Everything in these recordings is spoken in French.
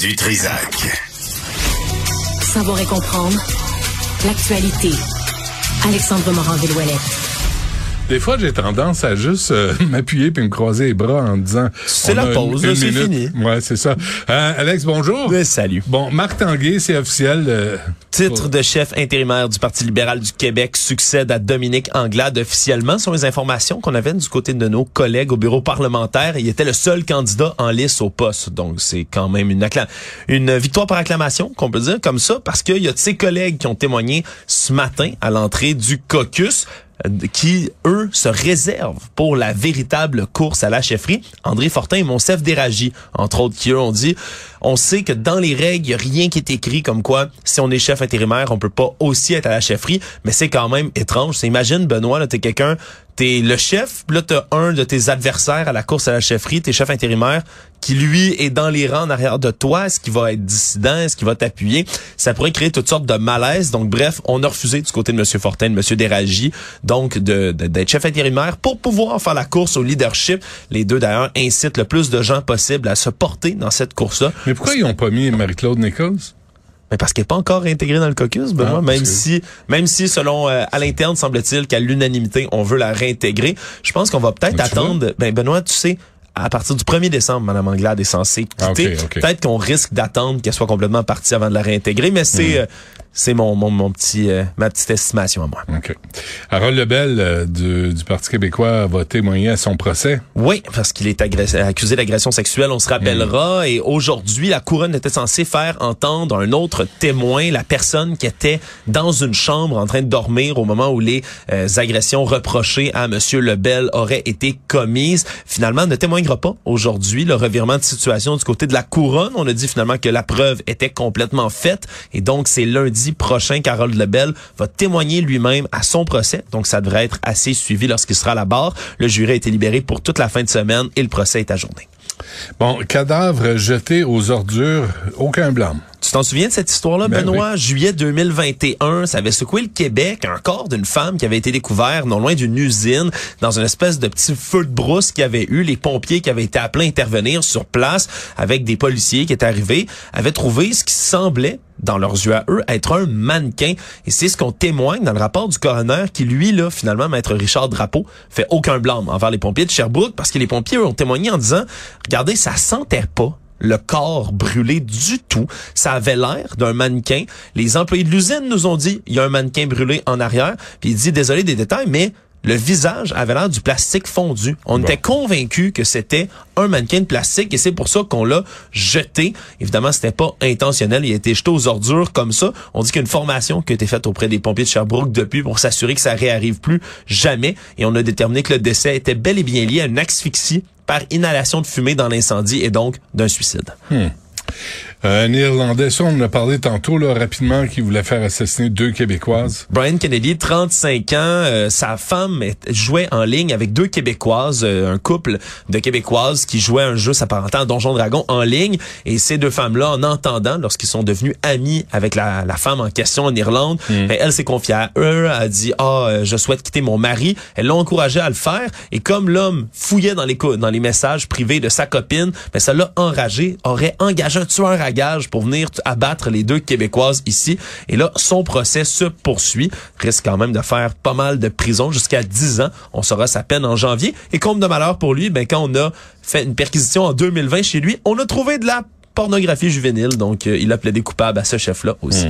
Du Trisac. Savoir et comprendre l'actualité. Alexandre Morin-Villouellette. Des fois, j'ai tendance à juste euh, m'appuyer puis me croiser les bras en disant... C'est la pause, c'est fini. Ouais, c'est ça. Euh, Alex, bonjour. Ouais, salut. Bon, Marc Tanguay, c'est officiel. euh, Titre de chef intérimaire du Parti libéral du Québec succède à Dominique Anglade officiellement. Ce sont les informations qu'on avait du côté de nos collègues au bureau parlementaire. Il était le seul candidat en lice au poste. Donc, c'est quand même une, une victoire par acclamation, qu'on peut dire comme ça, parce qu'il y a de ses collègues qui ont témoigné ce matin à l'entrée du caucus euh, qui, eux, se réservent pour la véritable course à la chefferie. André Fortin et Monsef Déragi, entre autres, qui, eux, ont dit, on sait que dans les règles, rien qui est écrit comme quoi, si on est chef intérimaire, on peut pas aussi être à la chefferie, mais c'est quand même étrange. Imagine, Benoît, t'es quelqu'un, t'es le chef, puis là, t'as un de tes adversaires à la course à la chefferie, t'es chef intérimaire, qui lui est dans les rangs en arrière de toi, est-ce qu'il va être dissident, est-ce qu'il va t'appuyer? Ça pourrait créer toutes sortes de malaises. Donc, bref, on a refusé du côté de M. Fortin, de M. Déragi, donc de, de- d'être chef intérimaire pour pouvoir faire la course au leadership. Les deux, d'ailleurs, incitent le plus de gens possible à se porter dans cette course-là. Mais pourquoi ils ont pas mis Marie-Claude Nichols? Mais parce qu'elle n'est pas encore intégrée dans le caucus, Benoît, Ah, même si, même si selon euh, à l'interne semble-t-il qu'à l'unanimité on veut la réintégrer, je pense qu'on va peut-être attendre. Ben Benoît, tu sais. À partir du 1er décembre, Mme Anglade est censée quitter. Ah, ok, ok. Peut-être qu'on risque d'attendre qu'elle soit complètement partie avant de la réintégrer, mais Hmm. c'est euh, c'est mon, mon, mon petit euh, ma petite estimation à moi. OK. Harold Lebel euh, du, du Parti québécois va témoigner à son procès. Oui, parce qu'il est agressé- accusé d'agression sexuelle, on se rappellera. Hmm. Et aujourd'hui, la couronne était censée faire entendre un autre témoin, la personne qui était dans une chambre en train de dormir au moment où les euh, agressions reprochées à Monsieur Lebel auraient été commises. Finalement, ne témoignera pas aujourd'hui. Le revirement de situation du côté de la couronne, on a dit finalement que la preuve était complètement faite. Et donc, c'est lundi prochain qu'Harold Lebel va témoigner lui-même à son procès. Donc, ça devrait être assez suivi lorsqu'il sera à la barre. Le jury a été libéré pour toute la fin de semaine et le procès est ajourné. Bon, cadavre jeté aux ordures, aucun blâme. Tu t'en souviens de cette histoire-là, Ben Benoît? Juillet 2021, ça avait secoué le Québec. Un corps d'une femme qui avait été découvert non loin d'une usine, dans une espèce de petit feu de brousse qu'il y avait eu. Les pompiers qui avaient été appelés à intervenir sur place avec des policiers qui étaient arrivés avaient trouvé ce qui semblait dans leurs yeux à eux, être un mannequin. Et c'est ce qu'on témoigne dans le rapport du coroner qui, lui, là, finalement, maître Richard Drapeau, fait aucun blâme envers les pompiers de Sherbrooke parce que les pompiers, eux, ont témoigné en disant, regardez, ça sentait pas le corps brûlé du tout. Ça avait l'air d'un mannequin. Les employés de l'usine nous ont dit, il y a un mannequin brûlé en arrière. Puis il dit, désolé des détails, mais le visage avait l'air du plastique fondu. On était convaincus que c'était un mannequin de plastique et c'est pour ça qu'on l'a jeté. Évidemment, c'était pas intentionnel. Il a été jeté aux ordures comme ça. On dit qu'il y a une formation qui a été faite auprès des pompiers de Sherbrooke depuis pour s'assurer que ça réarrive plus jamais. Et on a déterminé que le décès était bel et bien lié à une asphyxie par inhalation de fumée dans l'incendie et donc d'un suicide. Un Irlandais, ça, on en a parlé tantôt, là, rapidement, qui voulait faire assassiner deux Québécoises. Brian Kennedy, 35 ans, euh, sa femme jouait en ligne avec deux Québécoises, euh, un couple de Québécoises qui jouaient un jeu s'apparentant à Donjon Dragon en ligne. Et ces deux femmes-là, en entendant, lorsqu'ils sont devenus amis avec la, la femme en question en Irlande, ben, elle s'est confiée à eux, a dit « Ah, euh, je souhaite quitter mon mari ». Elle l'a encouragé à le faire. Et comme l'homme fouillait dans les, dans les messages privés de sa copine, ben, ça l'a enragé, aurait engagé un tueur à pour venir abattre les deux Québécoises ici. Et là, son procès se poursuit. Risque quand même de faire pas mal de prison jusqu'à 10 ans. On saura sa peine en janvier. Et comme de malheur pour lui, ben, quand on a fait une perquisition en 2020 chez lui, on a trouvé de la pornographie juvénile. Donc, euh, il a plaidé coupable à ce chef-là aussi.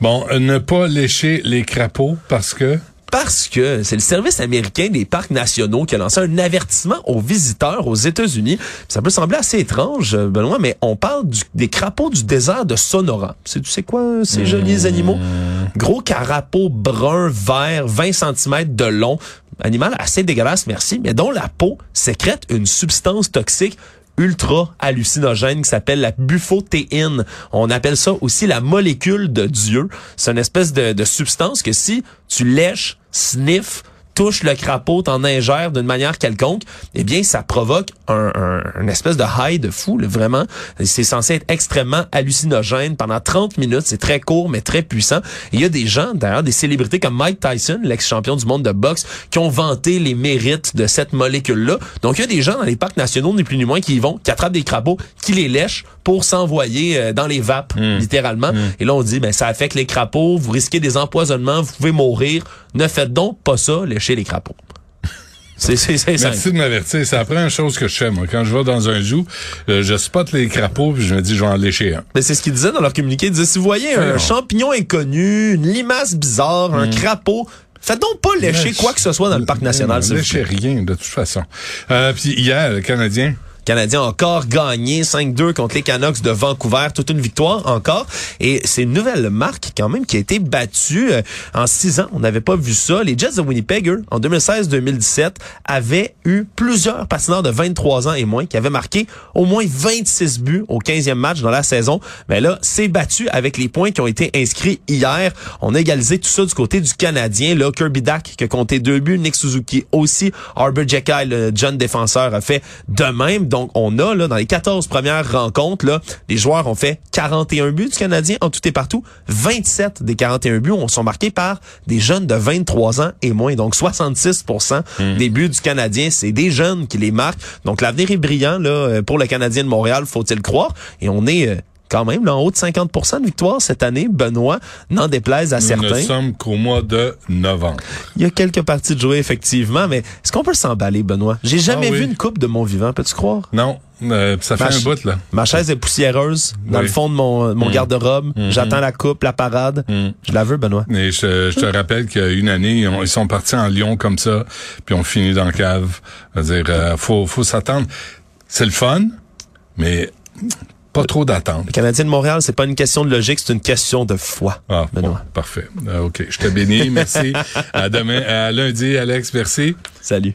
Bon, euh, ne pas lécher les crapauds parce que... Parce que c'est le service américain des parcs nationaux qui a lancé un avertissement aux visiteurs aux États-Unis. Ça peut sembler assez étrange, euh, Benoît, mais on parle du- des crapauds du désert de Sonora. C'est, tu sais quoi, euh, ces jolis animaux? Gros carapaud brun, vert, 20 cm de long. Animal assez dégueulasse, merci, mais dont la peau sécrète une substance toxique ultra hallucinogène qui s'appelle la bufothéine. On appelle ça aussi la molécule de Dieu. C'est une espèce de, de substance que si tu lèches, sniffes, touche le crapaud, t'en ingère d'une manière quelconque, eh bien, ça provoque un, un, une espèce de high de fou, là, vraiment. C'est censé être extrêmement hallucinogène pendant 30 minutes. C'est très court, mais très puissant. Et il y a des gens, d'ailleurs, des célébrités comme Mike Tyson, l'ex-champion du monde de boxe, qui ont vanté les mérites de cette molécule-là. Donc, il y a des gens dans les parcs nationaux, ni plus ni moins, qui y vont, qui attrapent des crapauds, qui les lèchent pour s'envoyer euh, dans les vapes, littéralement. Et là, on dit, ben, ça affecte les crapauds, vous risquez des empoisonnements, vous pouvez mourir. Ne faites donc pas ça, les crapauds. C'est, c'est, c'est simple. Merci de m'avertir. C'est la première chose que je fais, moi. Quand je vais dans un zoo, euh, je spot les crapauds puis je me dis, je vais en lécher un. Mais c'est ce qu'ils disaient dans leur communiqué. Ils disaient, si vous voyez un non. champignon inconnu, une limace bizarre, un crapaud, faites donc pas lécher Lèche- quoi que ce soit dans le parc national. S'il vous léchez rien, de toute façon. Euh, puis hier, le Canadien, Canadien a encore gagné 5-2 contre les Canucks de Vancouver, toute une victoire encore. Et c'est une nouvelle marque quand même qui a été battue euh, en six ans. On n'avait pas vu ça. Les Jets de Winnipeg, en 2016-2017, avaient eu plusieurs patineurs de 23 ans et moins qui avaient marqué au moins 26 buts au 15e match dans la saison. Mais là, c'est battu avec les points qui ont été inscrits hier. On a égalisé tout ça du côté du Canadien. Là, Kirby Dack qui a compté deux buts, Nick Suzuki aussi, Arbor Jekyll, le jeune défenseur, a fait de même. Donc, on a, là, dans les 14 premières rencontres, là, les joueurs ont fait 41 buts du Canadien en tout et partout. 27 des 41 buts ont- sont marqués par des jeunes de 23 ans et moins. Donc, 66% des buts du Canadien, c'est des jeunes qui les marquent. Donc, l'avenir est brillant, là, euh, pour le Canadien de Montréal, faut-il croire. Et on est, euh, quand même, là, en haut de 50% de victoire cette année, Benoît, n'en déplaise à nous certains. ne sommes qu'au mois de novembre. Il y a quelques parties de jouer, effectivement, mais est-ce qu'on peut s'emballer, Benoît? J'ai jamais Ah oui. vu une coupe de mon vivant, peux-tu croire? Non, euh, ça fait Ma un bout, là. Ma chaise est poussiéreuse dans Oui. le fond de mon, mon Mm. garde-robe. Mhm. J'attends la coupe, la parade. Mm. Je la veux, Benoît. Et je, je te rappelle qu'il y a une année, ils, ont- ils sont partis en Lyon comme ça, puis ont fini dans la cave. C'est-à-dire, euh, faut, faut s'attendre. C'est le fun, mais pas trop d'attente. Le Canadien de Montréal, c'est pas une question de logique, c'est une question de foi. Ah, bon, Benoît. parfait. Euh, OK, je te bénis. Merci. à demain, à lundi, Alex. Merci. Salut.